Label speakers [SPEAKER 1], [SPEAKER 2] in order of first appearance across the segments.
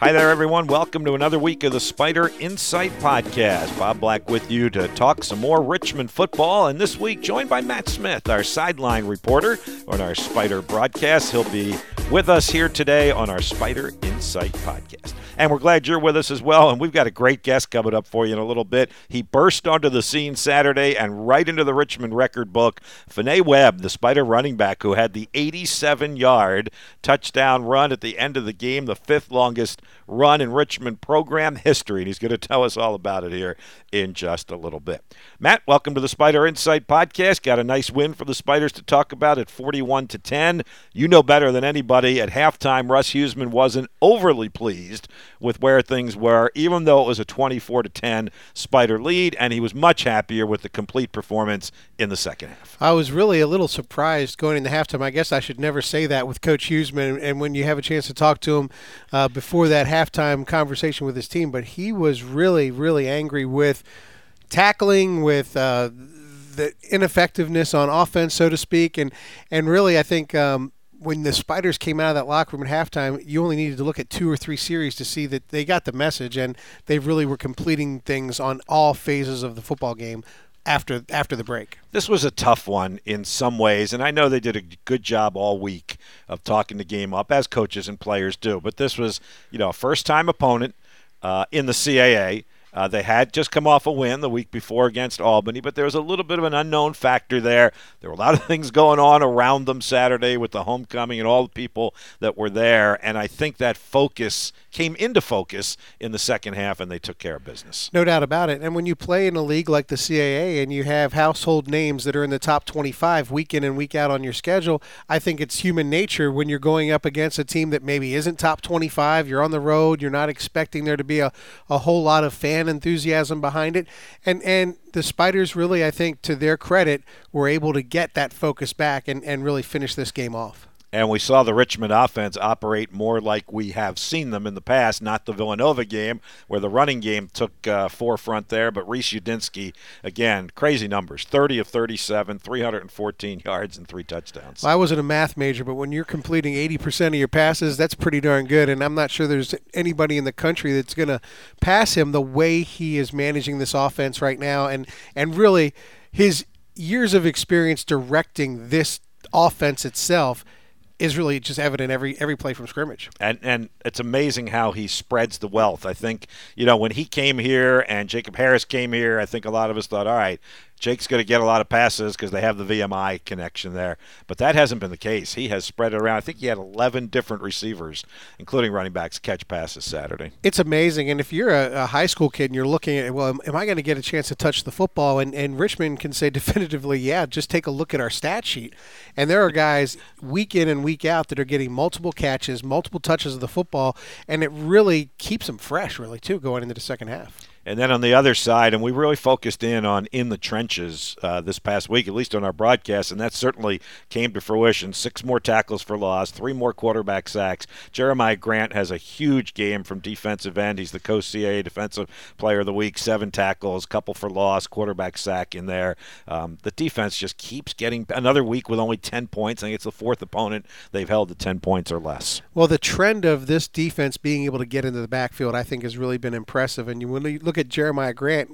[SPEAKER 1] Hi there, everyone. Welcome to another week of the Spider Insight Podcast. Bob Black with you to talk some more Richmond football. And this week, joined by Matt Smith, our sideline reporter on our Spider broadcast. He'll be with us here today on our Spider Insight Podcast. And we're glad you're with us as well. And we've got a great guest coming up for you in a little bit. He burst onto the scene Saturday and right into the Richmond record book. Fene Webb, the Spider running back who had the 87 yard touchdown run at the end of the game, the fifth longest run in Richmond program history. And he's going to tell us all about it here in just a little bit. Matt, welcome to the Spider Insight Podcast. Got a nice win for the Spiders to talk about at 41 to 10. You know better than anybody. At halftime, Russ Huesman wasn't overly pleased with where things were, even though it was a 24 to 10 Spider lead, and he was much happier with the complete performance in the second half.
[SPEAKER 2] I was really a little surprised going into halftime. I guess I should never say that with Coach Huesman, and when you have a chance to talk to him uh, before that halftime conversation with his team, but he was really, really angry with tackling, with uh, the ineffectiveness on offense, so to speak, and and really, I think. Um, when the Spiders came out of that locker room at halftime, you only needed to look at two or three series to see that they got the message and they really were completing things on all phases of the football game after after the break.
[SPEAKER 1] This was a tough one in some ways, and I know they did a good job all week of talking the game up as coaches and players do. But this was, you know, a first-time opponent uh, in the CAA. Uh, they had just come off a win the week before against Albany, but there was a little bit of an unknown factor there. There were a lot of things going on around them Saturday with the homecoming and all the people that were there, and I think that focus came into focus in the second half, and they took care of business.
[SPEAKER 2] No doubt about it. And when you play in a league like the CAA and you have household names that are in the top 25 week in and week out on your schedule, I think it's human nature when you're going up against a team that maybe isn't top 25. You're on the road. You're not expecting there to be a, a whole lot of fan enthusiasm behind it. And and the Spiders really, I think, to their credit, were able to get that focus back and, and really finish this game off.
[SPEAKER 1] And we saw the Richmond offense operate more like we have seen them in the past, not the Villanova game where the running game took uh, forefront there. But Reese Udinski, again, crazy numbers 30 of 37, 314 yards, and three touchdowns.
[SPEAKER 2] Well, I wasn't a math major, but when you're completing 80% of your passes, that's pretty darn good. And I'm not sure there's anybody in the country that's going to pass him the way he is managing this offense right now. And, and really, his years of experience directing this offense itself is really just evident every every play from scrimmage.
[SPEAKER 1] And and it's amazing how he spreads the wealth. I think you know when he came here and Jakob Herres came here, I think a lot of us thought, all right, Jake's going to get a lot of passes because they have the VMI connection there. But that hasn't been the case. He has spread it around. I think he had 11 different receivers, including running backs, catch passes Saturday.
[SPEAKER 2] It's amazing. And if you're a, a high school kid and you're looking at, well, am, I going to get a chance to touch the football? And, and Richmond can say definitively, yeah, just take a look at our stat sheet. And there are guys week in and week out that are getting multiple catches, multiple touches of the football, and it really keeps them fresh, really, too, going into the second half.
[SPEAKER 1] And then on the other side, and we really focused in on in the trenches uh, this past week, at least on our broadcast, and that certainly came to fruition. Six more tackles for loss, three more quarterback sacks. Jeremiah Grant has a huge game from defensive end. He's the co-CAA Defensive Player of the Week. Seven tackles, couple for loss, quarterback sack in there. Um, the defense just keeps getting another week with only 10 points. I think it's the fourth opponent they've held to 10 points or less.
[SPEAKER 2] Well, the trend of this defense being able to get into the backfield, I think, has really been impressive. And you, when you look at Jeremiah Grant,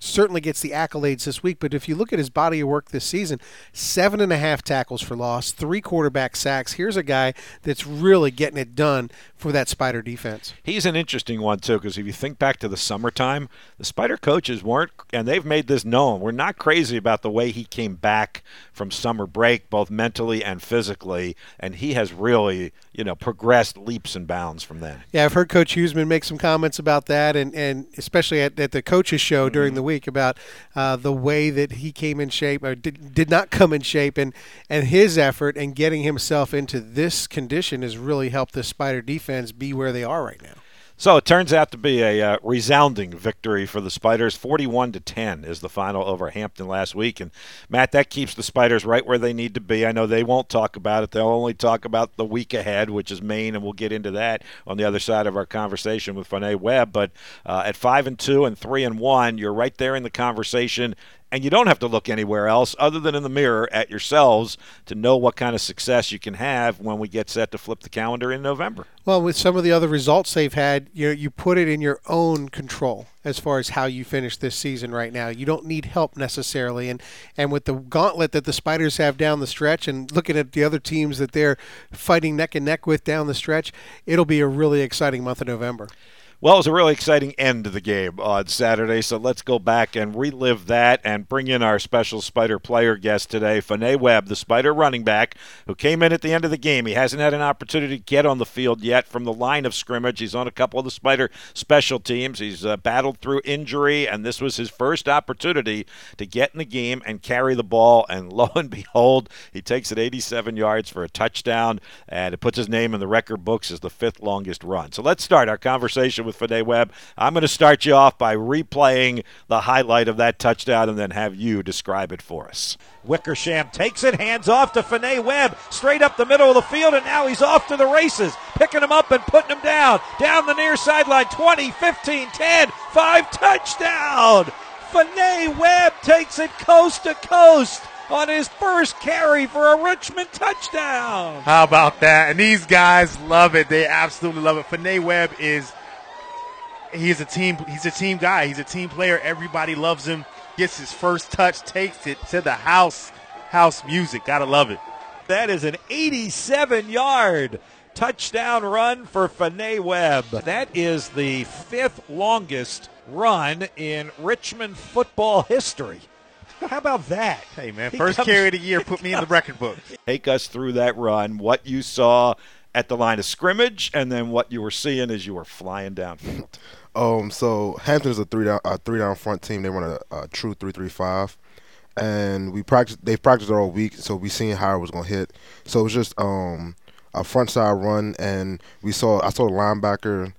[SPEAKER 2] certainly gets the accolades this week, but if you look at his body of work this season, seven and a half tackles for loss, three quarterback sacks. Here's a guy that's really getting it done for that Spider defense.
[SPEAKER 1] He's an interesting one, too, because if you think back to the summertime, the Spider coaches weren't, and they've made this known, we're not crazy about the way he came back from summer break, both mentally and physically, and he has really, you know, progressed leaps and bounds from then.
[SPEAKER 2] Yeah, I've heard Coach Huesman make some comments about that, and, and especially at, at the coaches' show mm-hmm. during the week about uh, the way that he came in shape or did, did not come in shape, and and his effort and getting himself into this condition has really helped the Spider defense be where they are right now.
[SPEAKER 1] So it turns out to be a uh, resounding victory for the Spiders. 41 to 10 is the final over Hampton last week. And Matt, that keeps the Spiders right where they need to be. I know they won't talk about it. They'll only talk about the week ahead, which is Maine, and we'll get into that on the other side of our conversation with Fene Webb. But uh, at five and two and three and one, you're right there in the conversation and you don't have to look anywhere else other than in the mirror at yourselves to know what kind of success you can have when we get set to flip the calendar in November.
[SPEAKER 2] Well, with some of the other results they've had, you know, you put it in your own control as far as how you finish this season right now. You don't need help necessarily, and and with the gauntlet that the Spiders have down the stretch, and looking at the other teams that they're fighting neck and neck with down the stretch, it'll be a really exciting month of November.
[SPEAKER 1] Well, it was a really exciting end to the game on Saturday, so let's go back and relive that and bring in our special Spider player guest today, Fene Webb, the Spider running back, who came in at the end of the game. He hasn't had an opportunity to get on the field yet from the line of scrimmage. He's on a couple of the Spider special teams. He's uh, battled through injury, and this was his first opportunity to get in the game and carry the ball. And lo and behold, he takes it 87 yards for a touchdown, and it puts his name in the record books as the fifth longest run. So let's start our conversation with Fene Webb. I'm going to start you off by replaying the highlight of that touchdown and then have you describe it for us.
[SPEAKER 3] Wickersham takes it, hands off to Fene Webb, straight up the middle of the field, and now he's off to the races, picking him up and putting him down. Down the near sideline, 20, 15, 10, 5, touchdown! Fene Webb takes it coast to coast on his first carry for a Richmond touchdown.
[SPEAKER 4] How about that? And these guys love it. They absolutely love it. Fene Webb is he's a team he's a team guy. He's a team player. Everybody loves him. Gets his first touch, takes it to the house. House music. Gotta love it.
[SPEAKER 3] That is an 87 yard touchdown run for Fene Webb. That is the fifth longest run in Richmond football history. How about that?
[SPEAKER 4] Hey man, first comes, carry of the year put me in the record book.
[SPEAKER 1] Take us through that run, what you saw at the line of scrimmage, and then what you were seeing as you were flying downfield.
[SPEAKER 5] Um, so Hampton's a three down, a three down front team. They run a, a true three three five, and we practiced. They've practiced all week, so we seen how it was gonna hit. So it was just um a front side run, and we saw. I saw the linebacker.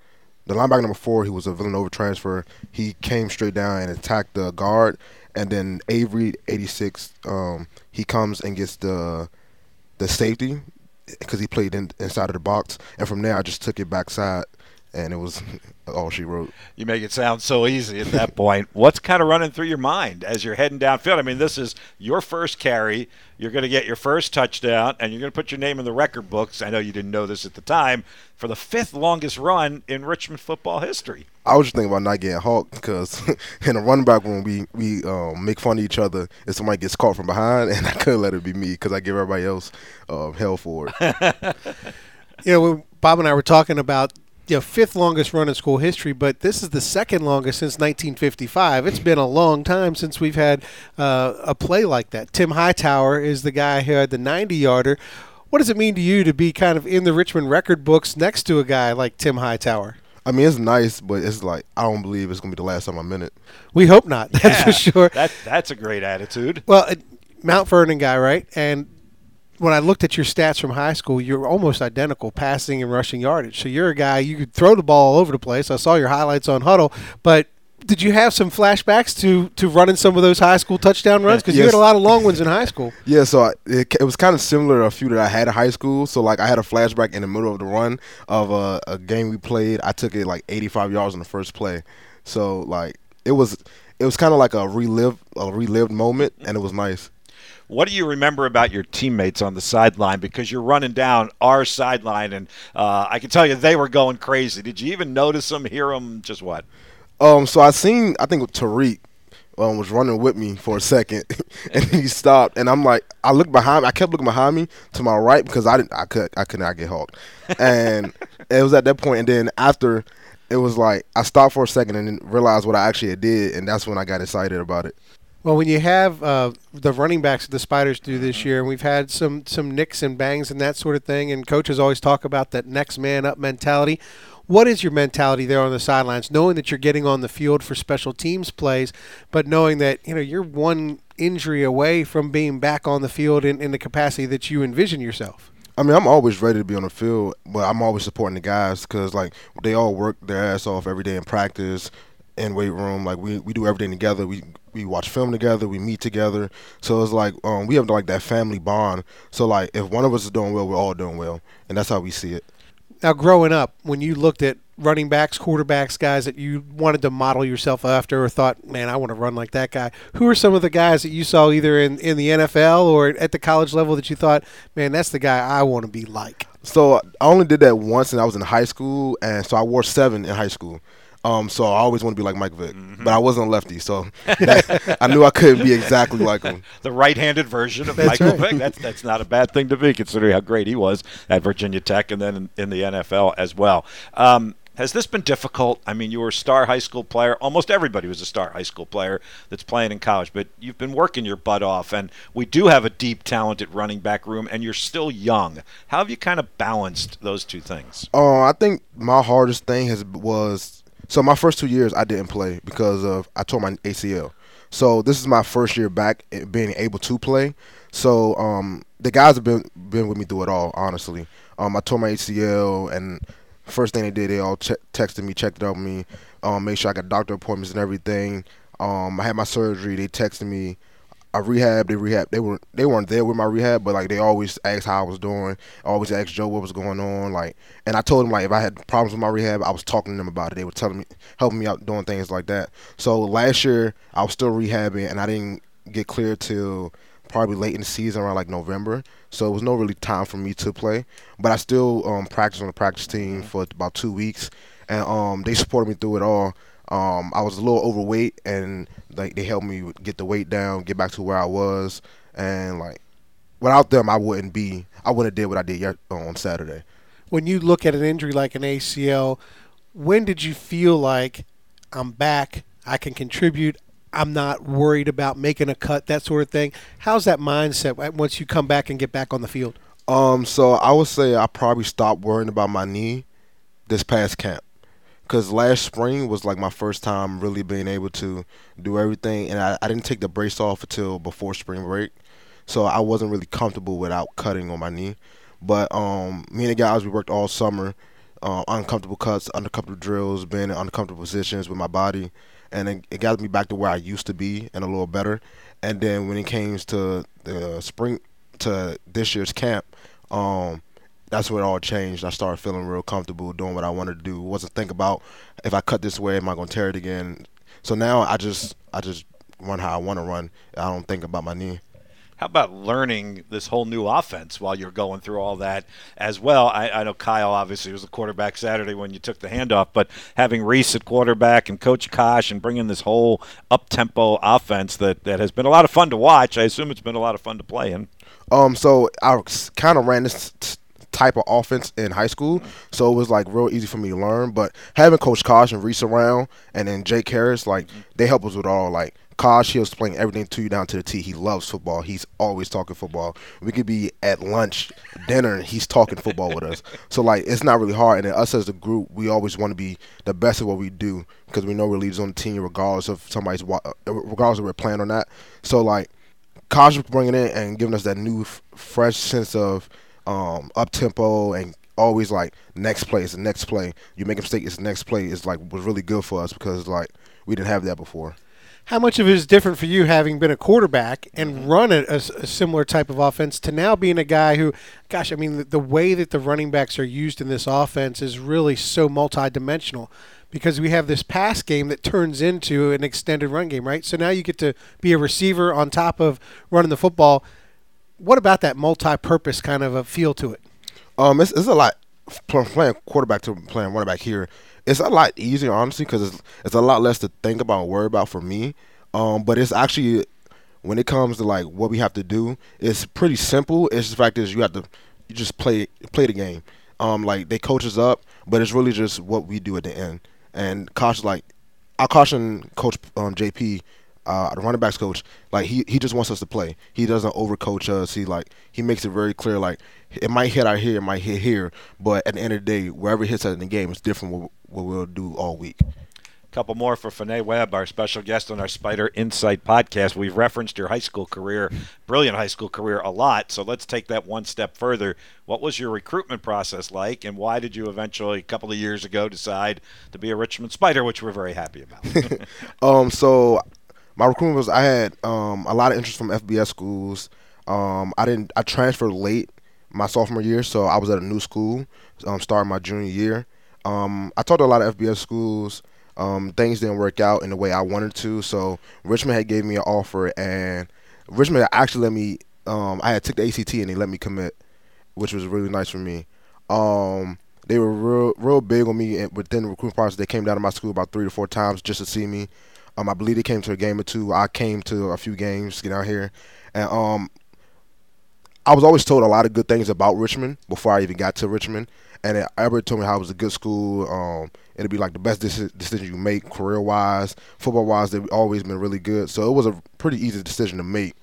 [SPEAKER 5] The linebacker number four, he was a Villanova transfer. He came straight down and attacked the guard, and then Avery, 86, um, he comes and gets the the safety because he played in, inside of the box, and from there I just took it backside and it was all she wrote.
[SPEAKER 1] You make it sound so easy at that point. What's kind of running through your mind as you're heading downfield? I mean, this is your first carry. You're going to get your first touchdown, and you're going to put your name in the record books. I know you didn't know this at the time for the fifth longest run in Richmond football history.
[SPEAKER 5] I was just thinking about not getting hawked because in a running back room we we um, make fun of each other if somebody gets caught from behind, and I couldn't let it be me because I give everybody else uh, hell for it.
[SPEAKER 2] you know, Bob and I were talking about you know, fifth longest run in school history, but this is the second longest since 1955. It's been a long time since we've had uh, a play like that. Tim Hightower is the guy who had the 90 yarder. What does it mean to you to be kind of in the Richmond record books next to a guy like Tim Hightower?
[SPEAKER 5] I mean, it's nice, but it's like I don't believe it's going to be the last time I'm in it.
[SPEAKER 2] We hope not. That's yeah, for sure.
[SPEAKER 1] That that's a great attitude.
[SPEAKER 2] Well, Mount Vernon guy, right? And when I looked at your stats from high school, you're almost identical passing and rushing yardage. So you're a guy you could throw the ball all over the place. I saw your highlights on Hudl, but did you have some flashbacks to to running some of those high school touchdown runs? Because yes. you had a lot of long ones in high school.
[SPEAKER 5] Yeah, so I, it, it, was kind of similar to a few that I had in high school. So like I had a flashback in the middle of the run of a, a game we played. I took it like 85 yards on the first play. So like it was it was kind of like a relive a relived moment, and it was nice.
[SPEAKER 1] What do you remember about your teammates on the sideline? Because you're running down our sideline, and uh, I can tell you they were going crazy. Did you even notice them, hear them? Just what?
[SPEAKER 5] Um, so I seen, I think Tariq um, was running with me for a second, and he stopped, and I'm like, I looked behind me. I kept looking behind me to my right because I didn't, I could, I could not get hawked, and it was at that point, and then after, it was like I stopped for a second and then realized what I actually did, and that's when I got excited about it.
[SPEAKER 2] Well, when you have uh, the running backs that the Spiders do this year, and we've had some some nicks and bangs and that sort of thing, and coaches always talk about that next man up mentality. What is your mentality there on the sidelines, knowing that you're getting on the field for special teams plays, but knowing that you know you're one injury away from being back on the field in, in the capacity that you envision yourself?
[SPEAKER 5] I mean, I'm always ready to be on the field, but I'm always supporting the guys because like they all work their ass off every day in practice, in weight room. Like we, we do everything together. We we watch film together, we meet together. So it's like um, we have like that family bond. So like if one of us is doing well, we're all doing well, and that's how we see it.
[SPEAKER 2] Now, growing up, when you looked at running backs, quarterbacks, guys that you wanted to model yourself after or thought, man, I want to run like that guy? Who are some of the guys that you saw either in, in the NFL or at the college level that you thought, man, that's the guy I want to be like?
[SPEAKER 5] So I only did that once, and I was in high school, and so I wore seven in high school. Um, so I always want to be like Mike Vick, mm-hmm. but I wasn't a lefty, so that, I knew I couldn't be exactly like him.
[SPEAKER 1] the right-handed version of that's Michael right. Vick. That's that's not a bad thing to be, considering how great he was at Virginia Tech and then in, in the NFL as well. Um, has this been difficult? I mean, you were a star high school player. Almost everybody was a star high school player that's playing in college, but you've been working your butt off, and we do have a deep, talented running back room, and you're still young. How have you kind of balanced those two things?
[SPEAKER 5] Uh, I think my hardest thing has was so my first two years I didn't play because of I tore my ACL. So this is my first year back eh, being able to play. So um, the guys have been been with me through it all. Honestly, um, I tore my ACL and First thing they did, they all texted me, checked up me, um, made sure I got doctor appointments and everything. Um, I had my surgery. They texted me. I rehab. They rehab. They were they weren't there with my rehab, but like they always asked how I was doing. always asked Joe what was going on. Like, and I told them like if I had problems with my rehab, I was talking to them about it. They were telling me, helping me out, doing things like that. So last year I was still rehabbing, and I didn't get cleared till probably late in the season around like November. So it was no really time for me to play. But I still um, practiced on the practice team for about two weeks, and um, they supported me through it all. Um, I was a little overweight, and like they helped me get the weight down, get back to where I was, and like without them, I wouldn't be. I wouldn't have did what I did on Saturday.
[SPEAKER 2] When you look at an injury like an ACL, when did you feel like I'm back? I can contribute. I'm not worried about making a cut, that sort of thing. How's that mindset once you come back and get back on the field?
[SPEAKER 5] Um, so I would say I probably stopped worrying about my knee this past camp. Cause last spring was like my first time really being able to do everything, and I, I didn't take the brace off until before spring break, so I wasn't really comfortable without cutting on my knee. But um, me and the guys we worked all summer, uh, uncomfortable cuts, uncomfortable drills, being in uncomfortable positions with my body, and it, it got me back to where I used to be and a little better. And then when it came to the spring to this year's camp, um, that's where it all changed. I started feeling real comfortable doing what I wanted to do. wasn't think about if I cut this way, am I going to tear it again? So now I just I just run how I want to run. I don't think about my knee.
[SPEAKER 1] How about learning this whole new offense while you're going through all that as well? I, I know Kyle obviously was the quarterback Saturday when you took the handoff, but having Reese at quarterback and Coach Cosh and bringing this whole up tempo offense that, that has been a lot of fun to watch. I assume it's been a lot of fun to play in.
[SPEAKER 5] Um, so I kind of ran this type of offense in high school, so it was like real easy for me to learn. But having Coach Cosh and Reese around, and then Jake Herres, like they help us with all like Cosh, he was playing everything to you down to the T. He loves football. He's always talking football. We could be at lunch, dinner, and he's talking football with us. So like, it's not really hard. And then us as a group, we always want to be the best at what we do because we know we're leaders on the team, regardless of somebody's uh, regardless of we're playing or not. So like, Cosh bringing in and giving us that new, fresh sense of um, up tempo and always like next play is the next play. You make a mistake, it's the next play. Is like was really good for us because like we didn't have that before
[SPEAKER 2] how much of it is different for you having been a quarterback and mm-hmm. run a, a, a, similar type of offense to now being a guy who, gosh, I mean, the, the, way that the running backs are used in this offense is really so multidimensional because we have this pass game that turns into an extended run game, right? So now you get to be a receiver on top of running the football. What about that multi-purpose kind of a feel to it?
[SPEAKER 5] Um, it's, it's a lot playing quarterback to playing running back here it's a lot easier honestly because it's, it's a lot less to think about and worry about for me. Um, but it's actually when it comes to like what we have to do, it's pretty simple. It's the fact is you have to you just play play the game. Um, like they coach us up, but it's really just what we do at the end. And caution like I caution Coach um, JP uh, the running backs coach, like he, he just wants us to play. He doesn't overcoach us. He like he makes it very clear. Like it might hit out here, it might hit here, but at the end of the day, wherever it hits us in the game, it's different what, what we'll do all week.
[SPEAKER 1] Couple more for Fene Webb, our special guest on our Spider Insight podcast. We've referenced your high school career, brilliant high school career, a lot. So let's take that one step further. What was your recruitment process like, and why did you eventually, a couple of years ago, decide to be a Richmond Spider, which we're very happy about?
[SPEAKER 5] um, so my recruitment was I had um, a lot of interest from FBS schools. Um, I didn't. I transferred late my sophomore year, so I was at a new school, um, starting my junior year. Um, I talked to a lot of FBS schools. Um, things didn't work out in the way I wanted to, so Richmond had gave me an offer, and Richmond actually let me. Um, I had took the ACT and they let me commit, which was really nice for me. They were real, real big on me within the recruitment process. They came down to my school about three to four times just to see me. Um, I believe they came to a game or two. I came to a few games, get out here, and um, I was always told a lot of good things about Richmond before I even got to Richmond. And everybody told me how it was a good school. Um, it'd be like the best decision you make career wise, football wise. They've always been really good. So it was a pretty easy decision to make,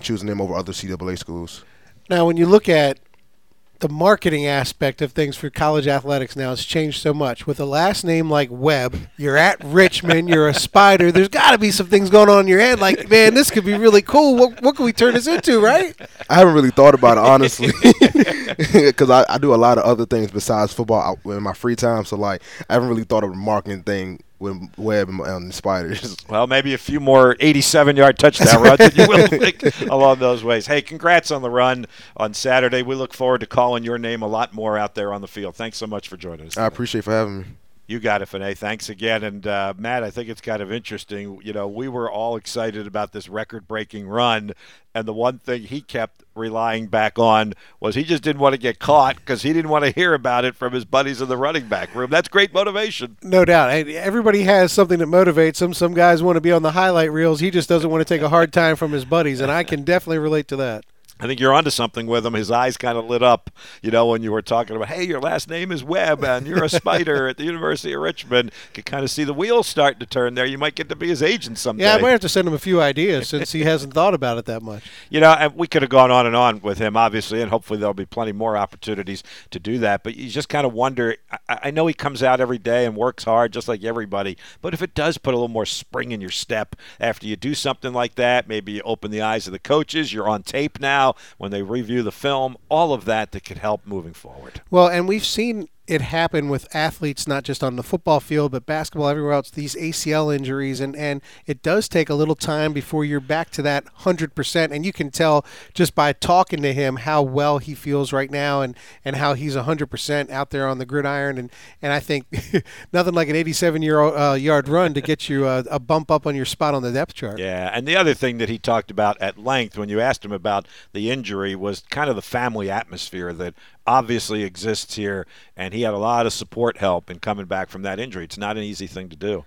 [SPEAKER 5] choosing them over other CAA schools.
[SPEAKER 2] Now, when you look at the marketing aspect of things for college athletics now has changed so much. With a last name like Webb, you're at Richmond, you're a spider. There's got to be some things going on in your head. Like, man, this could be really cool. What, what can we turn this into, right?
[SPEAKER 5] I haven't really thought about it honestly, because I, I, do a lot of other things besides football in my free time. So like, I haven't really thought of a marketing thing with Webb and the Spiders.
[SPEAKER 1] Well, maybe a few more 87-yard touchdown runs that you will think along those ways. Hey, congrats on the run on Saturday. We look forward to calling your name a lot more out there on the field. Thanks so much for joining us.
[SPEAKER 5] I appreciate for having me.
[SPEAKER 1] You got it, Finney. Thanks again. And uh, Matt, I think it's kind of interesting. You know, we were all excited about this record breaking run. And the one thing he kept relying back on was he just didn't want to get caught because he didn't want to hear about it from his buddies in the running back room. That's great motivation.
[SPEAKER 2] No doubt. Everybody has something that motivates them. Some guys want to be on the highlight reels. He just doesn't want to take a hard time from his buddies. And I can definitely relate to that.
[SPEAKER 1] I think you're onto something with him. His eyes kind of lit up, you know, when you were talking about, hey, your last name is Webb and you're a spider at the University of Richmond. You can kind of see the wheels starting to turn there. You might get to be his agent someday.
[SPEAKER 2] Yeah, I might have to send him a few ideas since he hasn't thought about it that much.
[SPEAKER 1] You know, and we could have gone on and on with him, obviously, and hopefully there'll be plenty more opportunities to do that. But you just kind of wonder. I, I know he comes out every day and works hard, just like everybody. But if it does put a little more spring in your step after you do something like that, maybe you open the eyes of the coaches. You're on tape now when they review review the film, all of that that could help moving forward.
[SPEAKER 2] Well, and we've seen it happen with athletes, not just on the football field, but basketball, everywhere else, these ACL injuries. And, and it does take a little time before you're back to that 100%. And you can tell just by talking to him how well he feels right now and, and how he's 100% out there on the gridiron. And, and I think nothing like an 87 year uh, yard run to get you a, a bump up on your spot on the depth chart.
[SPEAKER 1] Yeah. And the other thing that he talked about at length when you asked him about the injury was kind of the family atmosphere that obviously exists here, and he had a lot of support help in coming back from that injury. It's not an easy thing to do.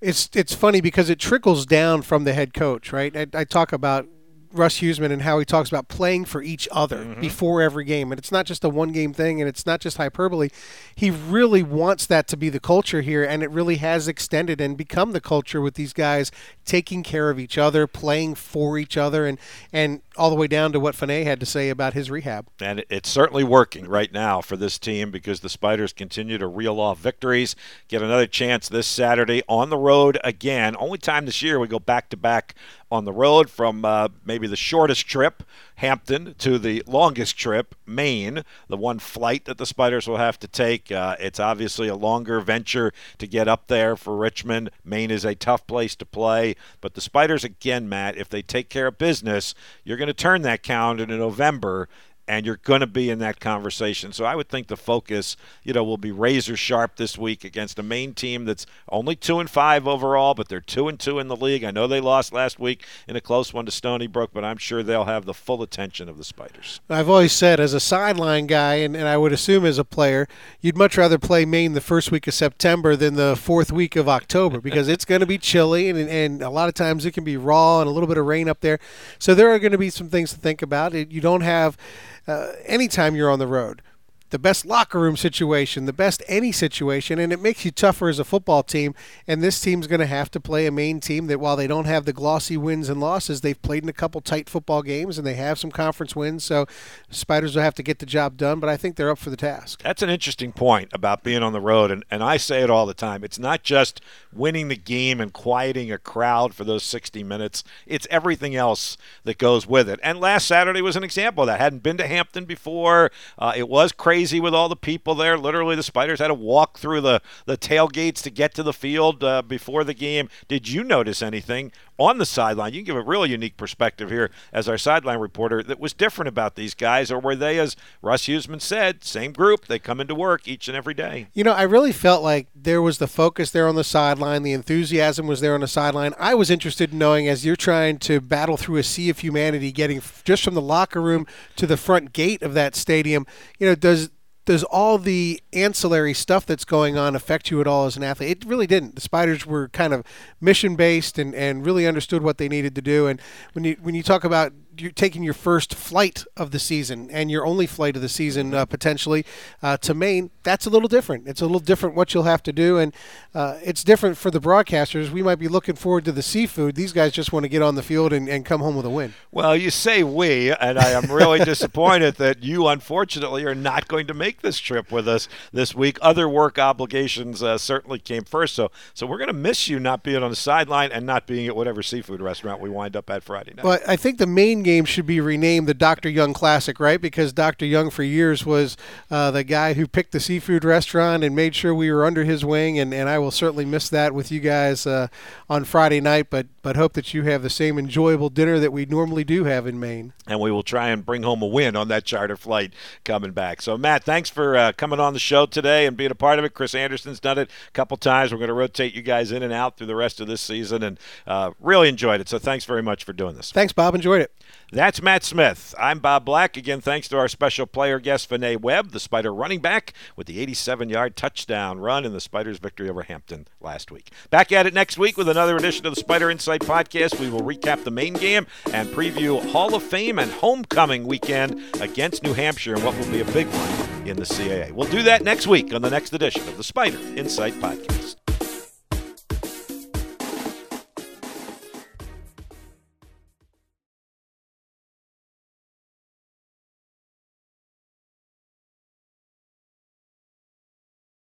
[SPEAKER 2] It's it's funny because it trickles down from the head coach, right? I, I talk about Russ Huesman and how he talks about playing for each other mm-hmm. before every game. And it's not just a one game thing and it's not just hyperbole. He really wants that to be the culture here, and it really has extended and become the culture with these guys taking care of each other, playing for each other, and, and all the way down to what Finney had to say about his rehab.
[SPEAKER 1] And it's certainly working right now for this team because the Spiders continue to reel off victories, get another chance this Saturday on the road again. Only time this year we go back to back on the road from uh, maybe the shortest trip, Hampton, to the longest trip, Maine, the one flight that the Spiders will have to take. Uh, it's obviously a longer venture to get up there for Richmond. Maine is a tough place to play, but the Spiders, again, Matt, if they take care of business, you're going to turn that calendar into November and you're going to be in that conversation. So I would think the focus, you know, will be razor sharp this week against a Maine team that's only two and five overall, but they're two and two in the league. I know they lost last week in a close one to Stony Brook, but I'm sure they'll have the full attention of the Spiders.
[SPEAKER 2] I've always said, as a sideline guy, and, and I would assume as a player, you'd much rather play Maine the first week of September than the fourth week of October because it's going to be chilly and, and a lot of times it can be raw and a little bit of rain up there. So there are going to be some things to think about. You don't have uh, anytime you're on the road the best locker room situation, the best any situation, and it makes you tougher as a football team. And this team's going to have to play a Maine team that, while they don't have the glossy wins and losses, they've played in a couple tight football games and they have some conference wins. So Spiders will have to get the job done, but I think they're up for the task.
[SPEAKER 1] That's an interesting point about being on the road, and, and I say it all the time. It's not just winning the game and quieting a crowd for those 60 minutes, it's everything else that goes with it. And last Saturday was an example of that. Hadn't been to Hampton before. Uh, it was crazy crazy with all the people there. Literally, the Spiders had to walk through the, the tailgates to get to the field uh, before the game. Did you notice anything on the sideline. You can give a really unique perspective here as our sideline reporter that was different about these guys, or were they, as Russ Huesman said, same group? They come into work each and every day.
[SPEAKER 2] You know, I really felt like there was the focus there on the sideline, the enthusiasm was there on the sideline. I was interested in knowing as you're trying to battle through a sea of humanity, getting just from the locker room to the front gate of that stadium, you know, does does all the ancillary stuff that's going on affect you at all as an athlete? It really didn't. The Spiders were kind of mission based and, and really understood what they needed to do. And when you when you talk about you're taking your first flight of the season and your only flight of the season uh, potentially uh, to Maine, that's a little different. It's a little different what you'll have to do, and uh, it's different for the broadcasters. We might be looking forward to the seafood. These guys just want to get on the field and, and come home with a win.
[SPEAKER 1] Well, you say we, and I am really disappointed that you, unfortunately, are not going to make this trip with us this week. Other work obligations uh, certainly came first, so so we're going to miss you not being on the sideline and not being at whatever seafood restaurant we wind up at Friday night.
[SPEAKER 2] Well, I think the Maine game should be renamed the Dr. Young Classic, right? Because Dr. Young for years was uh, the guy who picked the seafood restaurant and made sure we were under his wing, and, and I will certainly miss that with you guys uh, on Friday night, but, but hope that you have the same enjoyable dinner that we normally do have in Maine.
[SPEAKER 1] And we will try and bring home a win on that charter flight coming back. So, Matt, thanks for uh, coming on the show today and being a part of it. Chris Anderson's done it a couple times. We're going to rotate you guys in and out through the rest of this season, and uh, really enjoyed it. So, thanks very much for doing this.
[SPEAKER 2] Thanks, Bob. Enjoyed it.
[SPEAKER 1] That's Matt Smith. I'm Bob Black. Again, thanks to our special player guest, Vinay Webb, the Spider running back, with the 87 yard touchdown run in the Spiders' victory over Hampton last week. Back at it next week with another edition of the Spider Insight Podcast. We will recap the Maine game and preview Hall of Fame and homecoming weekend against New Hampshire and what will be a big one in the CAA. We'll do that next week on the next edition of the Spider Insight Podcast.